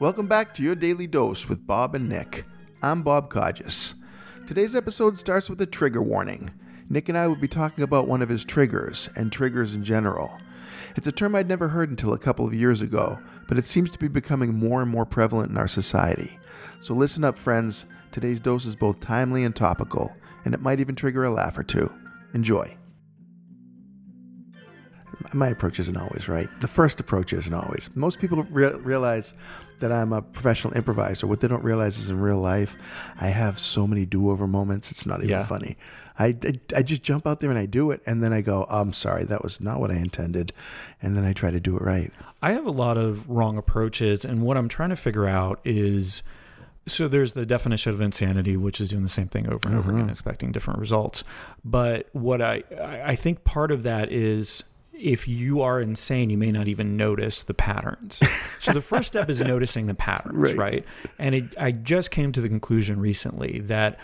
Welcome back to your daily dose with Bob and Nick. I'm Bob Kodzis. Today's episode starts with a trigger warning. Nick and I will be talking about one of his triggers and triggers in general. It's a term I'd never heard until a couple of years ago, but it seems to be becoming more and more prevalent in our society. So listen up, friends. Today's dose is both timely and topical, and it might even trigger a laugh or two. Enjoy. My approach isn't always right. The first approach isn't always. Most people re- realize that I'm a professional improviser. What they don't realize is in real life, I have so many do over moments. It's not even Yeah. funny. I, I, I just jump out there and I do it, and then I go, I'm sorry, that was not what I intended. And then I try to do it right. I have a lot of wrong approaches, and what I'm trying to figure out is so there's the definition of insanity, which is doing the same thing over and over again, mm-hmm. expecting different results. But what I I think part of that is if you are insane, you may not even notice the patterns. so the first step is noticing the patterns, Right. right? And it, I just came to the conclusion recently that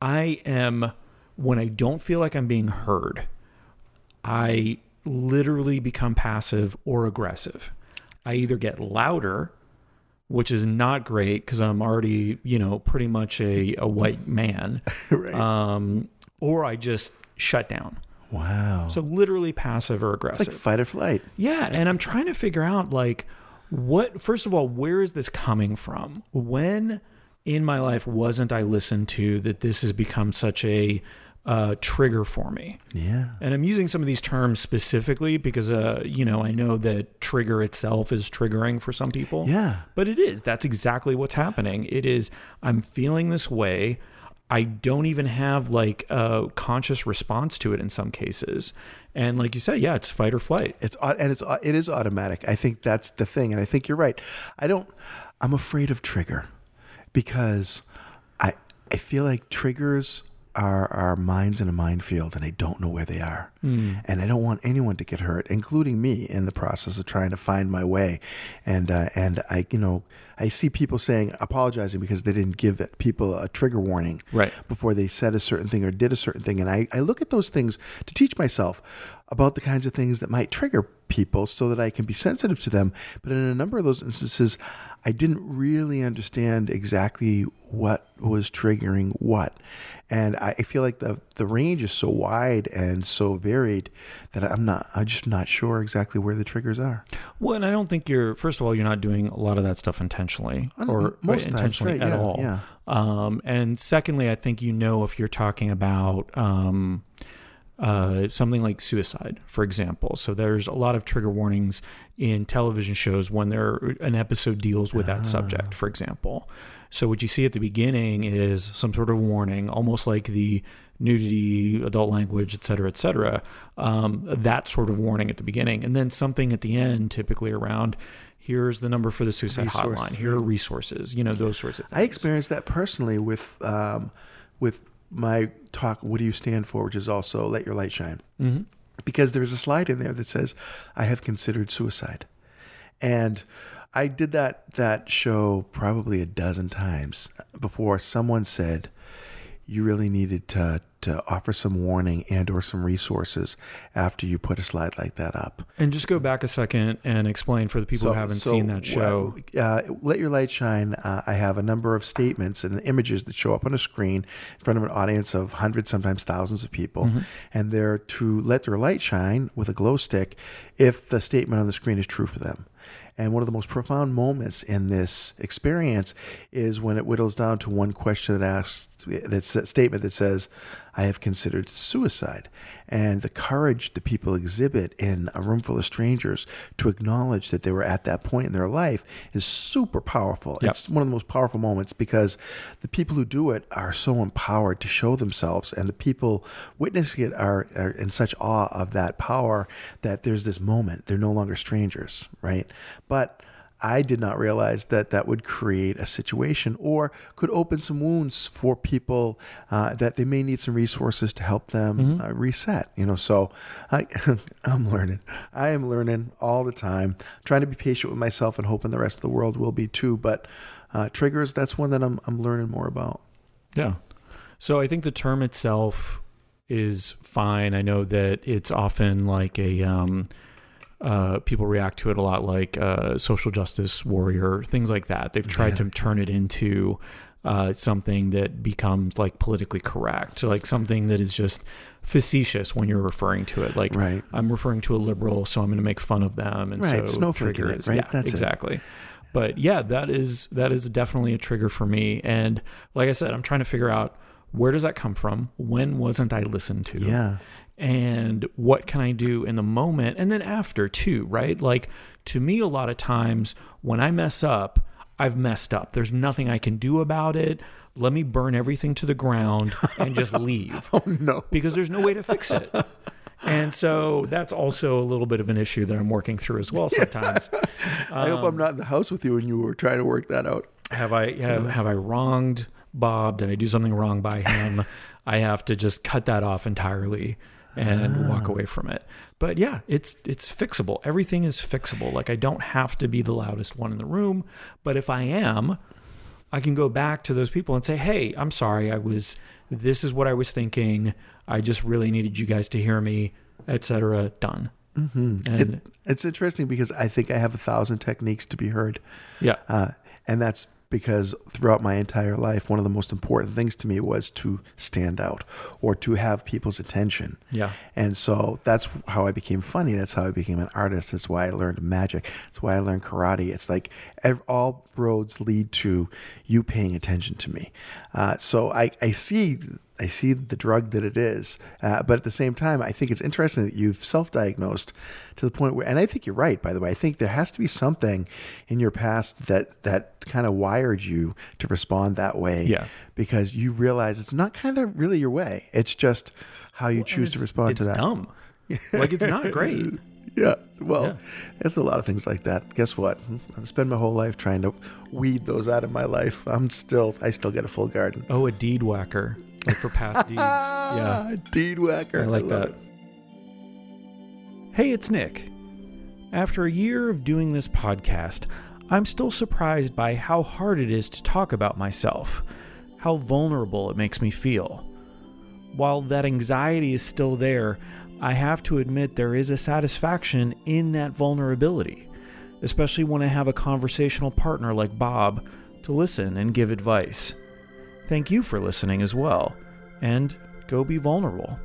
I am when I don't feel like I'm being heard, I literally become passive or aggressive. I either get louder, which is not great because I'm already, you know, pretty much a, a white man, right. um, or I just shut down. Wow. So literally passive or it's like aggressive. fight or flight. Yeah, and I'm trying to figure out like what first of all, where is this coming from? When in my life wasn't I listened to that this has become such a uh, trigger for me? Yeah. And I'm using some of these terms specifically because, uh, you know, I know that trigger itself is triggering for some people. Yeah. But it is. That's exactly what's happening. It is, I'm feeling this way. I don't even have like a conscious response to it in some cases. And like you said, yeah, it's fight or flight. It's au- and it's uh, it is automatic. I think that's the thing, and I think you're right. I don't. I'm afraid of trigger because I I feel like triggers are our minds in a minefield, and I don't know where they are, and I don't want anyone to get hurt, including me, in the process of trying to find my way. And uh, and I you know I see people saying apologizing because they didn't give people a trigger warning Right. before they said a certain thing or did a certain thing. And I, I look at those things to teach myself about the kinds of things that might trigger people so that I can be sensitive to them. But in a number of those instances, I didn't really understand exactly what was triggering what. And I feel like the, the range is so wide and so varied that I'm not, I'm just not sure exactly where the triggers are. Well, and I don't think you're, first of all, you're not doing a lot of that stuff intentionally or most times, intentionally right, at yeah, all. yeah. Um, and secondly, I think you know if you're talking about um, uh, something like suicide, for example. So there's a lot of trigger warnings in television shows when there an episode deals with that subject, for example. So what you see at the beginning is some sort of warning, almost like the nudity, adult language, et cetera, et cetera. Um, that sort of warning at the beginning, and then something at the end, typically around. Here's the number for the suicide Resource, hotline. Here are resources. You know those sorts of things. I experienced that personally with um, with my talk. What do you stand for? Which is also let your light shine. Mhm. Because there's a slide in there that says, "I have considered suicide," and I did that that show probably a dozen times before someone said, "You really needed to to offer some warning and or some resources after you put a slide like that up." And just go back a second and explain for the people who haven't seen that show. uh, Let Your Light Shine. Uh, I have a number of statements and images that show up on a screen in front of an audience of hundreds, sometimes thousands of people. Mm-hmm. And they're to let their light shine with a glow stick if the statement on the screen is true for them. And one of the most profound moments in this experience is when it whittles down to one question that asks, that statement that says, I have considered suicide. And the courage the people exhibit in a room full of strangers to acknowledge that they were at that point in their life is super powerful. Yep. It's one of the most powerful moments because the people who do it are so empowered to show themselves, and the people witnessing it are, are in such awe of that power that there's this moment. They're no longer strangers, right? But I did not realize that that would create a situation or could open some wounds for people uh, that they may need some resources to help them uh, reset. You know, so I, I'm learning. I am learning all the time, trying to be patient with myself and hoping the rest of the world will be too. But uh, triggers, that's one that I'm I'm learning more about. Yeah. So I think the term itself is fine. I know that it's often like a um, uh, people react to it a lot like uh, social justice warrior, things like that. They've tried Yeah. to turn it into uh, something that becomes like politically correct, like something that is just facetious when you're referring to it. Like Right. I'm referring to a liberal, so I'm going to make fun of them, and Right, so snowflaking it, triggers. right? Yeah, That's it. exactly. But yeah, that is that is definitely a trigger for me. And like I said, I'm trying to figure out where does that come from? When wasn't I listened to? Yeah. and what can I do in the moment and then after too, right? Like to me, a lot of times when I mess up, I've messed up. There's nothing I can do about it. Let me burn everything to the ground and just leave Oh no. because there's no way to fix it. And so that's also a little bit of an issue that I'm working through as well sometimes. I hope Um, I'm not in the house with you when you were trying to work that out. have I have, have I wronged Bob? Did I do something wrong by him? I have to just cut that off entirely and walk away from it. But yeah, it's it's fixable. Everything is fixable. Like I don't have to be the loudest one in the room, but if I am, I can go back to those people and say, "Hey, I'm sorry. I was this is what I was thinking. I just really needed you guys to hear me, etc." Done. hmm And It's interesting because I think I have a thousand techniques to be heard. yeah, Uh, and that's because throughout my entire life, one of the most important things to me was to stand out or to have people's attention. yeah. And so that's how I became funny. That's how I became an artist. That's why I learned magic. That's why I learned karate. It's like all roads lead to you paying attention to me. Uh, so I, I see I see the drug that it is, uh, but at the same time, I think it's interesting that you've self-diagnosed to the point where, and I think you're right. By the way, I think there has to be something in your past that that kind of wired you to respond that way. Yeah. because you realize it's not kind of really your way. It's just how you choose to respond to that. It's dumb. like it's not great. Yeah. Well, Yeah. there's a lot of things like that. Guess what? I spend my whole life trying to weed those out of my life. I'm still, I still get a full garden. Oh, a deed whacker, like for past deeds. Yeah, Ah, deed whacker. I like love that. it. Hey, it's Nick. After a year of doing this podcast, I'm still surprised by how hard it is to talk about myself, how vulnerable it makes me feel. While that anxiety is still there, I have to admit there is a satisfaction in that vulnerability, especially when I have a conversational partner like Bob to listen and give advice. Thank you for listening as well, and go be vulnerable.